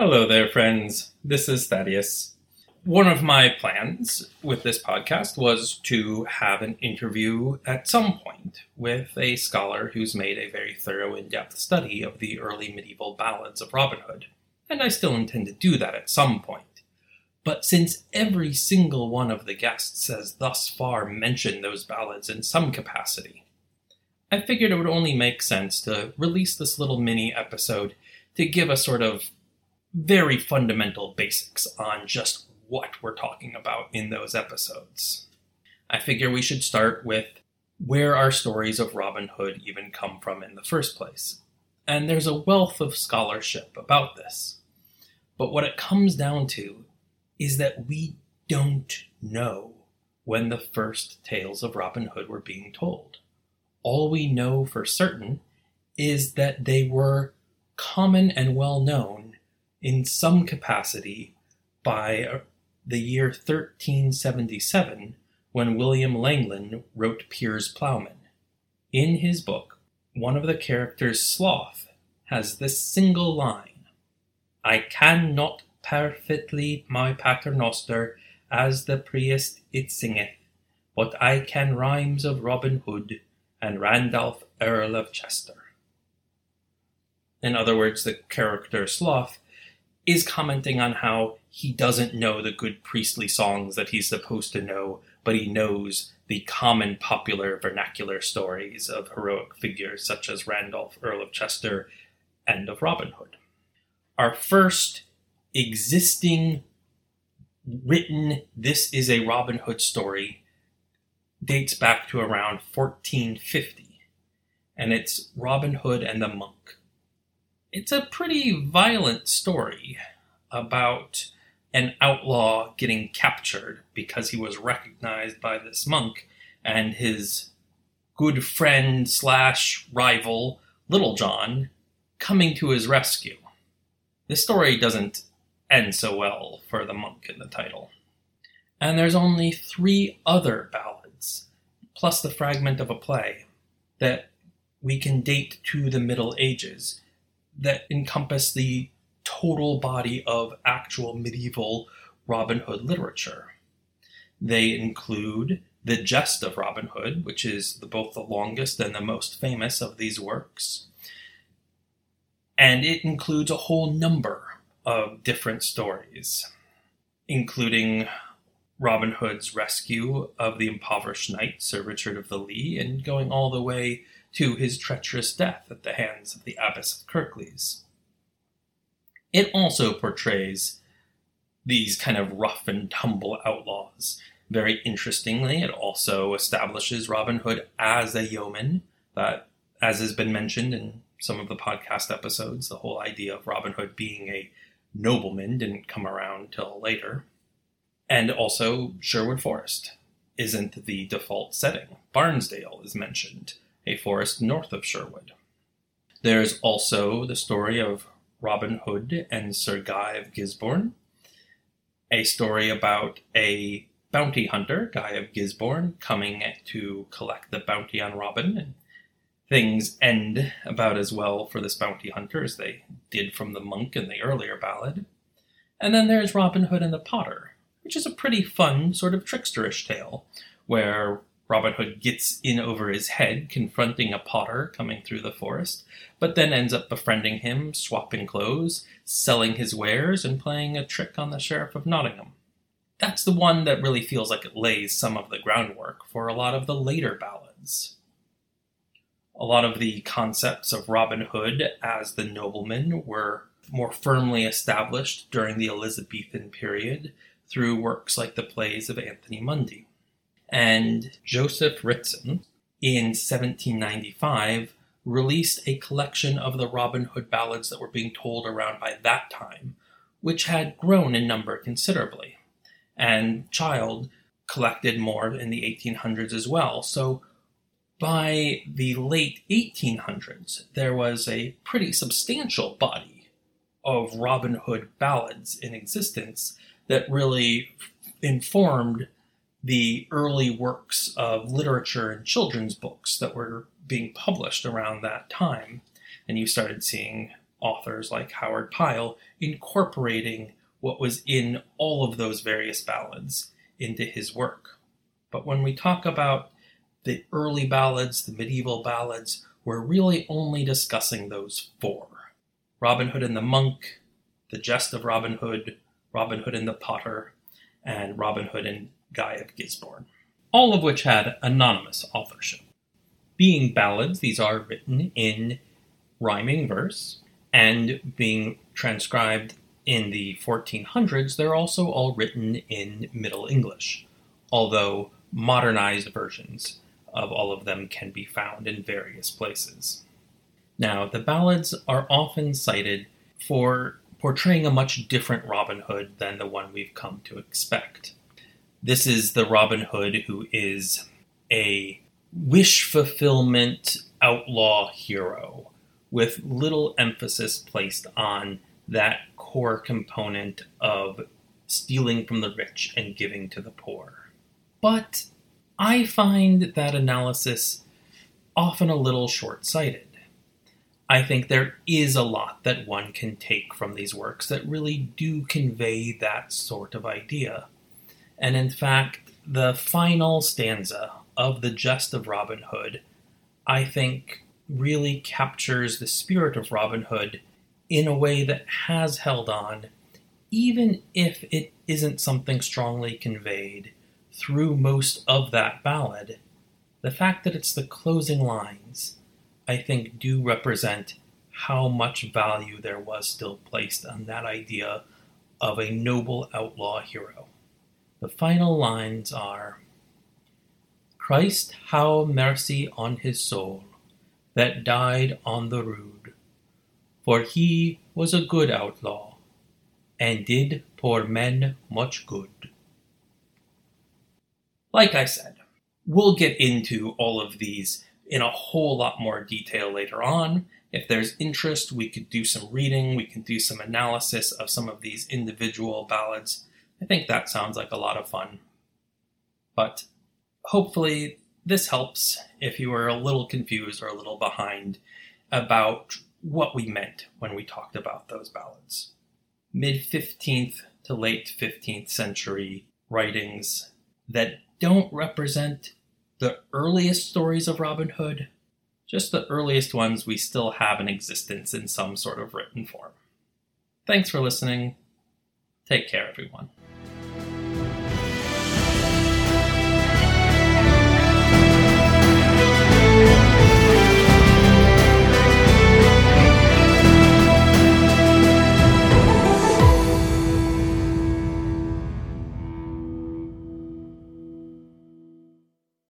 Hello there, friends. This is Thaddeus. One of my plans with this podcast was to have an interview at some point with a scholar who's made a very thorough, in depth study of the early medieval ballads of Robin Hood, and I still intend to do that at some point. But since every single one of the guests has thus far mentioned those ballads in some capacity, I figured it would only make sense to release this little mini episode to give a sort of very fundamental basics on just what we're talking about in those episodes. I figure we should start with where our stories of Robin Hood even come from in the first place. And there's a wealth of scholarship about this. But what it comes down to is that we don't know when the first tales of Robin Hood were being told. All we know for certain is that they were common and well known in some capacity by uh, the year 1377 when William Langland wrote Piers Plowman. In his book, one of the characters, Sloth, has this single line I can not perfectly my paternoster as the priest it singeth, but I can rhymes of Robin Hood and Randolph Earl of Chester. In other words, the character Sloth is commenting on how he doesn't know the good priestly songs that he's supposed to know, but he knows the common popular vernacular stories of heroic figures such as Randolph, Earl of Chester, and of Robin Hood. Our first existing written this is a Robin Hood story dates back to around 1450 and it's Robin Hood and the monk it's a pretty violent story about an outlaw getting captured because he was recognized by this monk and his good friend slash rival Little John coming to his rescue. This story doesn't end so well for the monk in the title. And there's only three other ballads, plus the fragment of a play, that we can date to the Middle Ages that encompass the total body of actual medieval Robin Hood literature. They include The Gest of Robin Hood, which is the, both the longest and the most famous of these works. And it includes a whole number of different stories, including Robin Hood's rescue of the impoverished knight, Sir Richard of the Lee, and going all the way to his treacherous death at the hands of the Abbess of Kirklees. It also portrays these kind of rough and tumble outlaws. Very interestingly, it also establishes Robin Hood as a yeoman, that, as has been mentioned in some of the podcast episodes, the whole idea of Robin Hood being a nobleman didn't come around till later. And also, Sherwood Forest isn't the default setting. Barnsdale is mentioned, a forest north of Sherwood. There's also the story of Robin Hood and Sir Guy of Gisborne, a story about a bounty hunter, Guy of Gisborne, coming to collect the bounty on Robin. And things end about as well for this bounty hunter as they did from the monk in the earlier ballad. And then there's Robin Hood and the Potter, which is a pretty fun, sort of tricksterish tale, where Robin Hood gets in over his head, confronting a potter coming through the forest, but then ends up befriending him, swapping clothes, selling his wares, and playing a trick on the Sheriff of Nottingham. That's the one that really feels like it lays some of the groundwork for a lot of the later ballads. A lot of the concepts of Robin Hood as the nobleman were more firmly established during the Elizabethan period through works like the plays of Anthony Munday. And Joseph Ritson, in 1795, released a collection of the Robin Hood ballads that were being told around by that time, which had grown in number considerably. And Child collected more in the 1800s as well. So by the late 1800s, there was a pretty substantial body of Robin Hood ballads in existence that really informed the early works of literature and children's books that were being published around that time. And you started seeing authors like Howard Pyle incorporating what was in all of those various ballads into his work. But when we talk about the early ballads, the medieval ballads, we're really only discussing those four Robin Hood and the Monk, The Gest of Robin Hood, Robin Hood and the Potter, and Robin Hood and Guy of Gisborne, all of which had anonymous authorship. Being ballads, these are written in rhyming verse, and being transcribed in the 1400s, they're also all written in Middle English, although modernized versions of all of them can be found in various places. Now, the ballads are often cited for portraying a much different Robin Hood than the one we've come to expect. This is the Robin Hood who is a wish fulfillment outlaw hero with little emphasis placed on that core component of stealing from the rich and giving to the poor. But I find that analysis often a little short sighted. I think there is a lot that one can take from these works that really do convey that sort of idea. And in fact, the final stanza of The Gest of Robin Hood, I think, really captures the spirit of Robin Hood in a way that has held on, even if it isn't something strongly conveyed through most of that ballad. The fact that it's the closing lines, I think, do represent how much value there was still placed on that idea of a noble outlaw hero. The final lines are Christ how mercy on his soul that died on the rood, for he was a good outlaw, and did poor men much good. Like I said, we'll get into all of these in a whole lot more detail later on. If there's interest, we could do some reading, we can do some analysis of some of these individual ballads. I think that sounds like a lot of fun. But hopefully, this helps if you are a little confused or a little behind about what we meant when we talked about those ballads. Mid 15th to late 15th century writings that don't represent the earliest stories of Robin Hood, just the earliest ones we still have in existence in some sort of written form. Thanks for listening. Take care, everyone.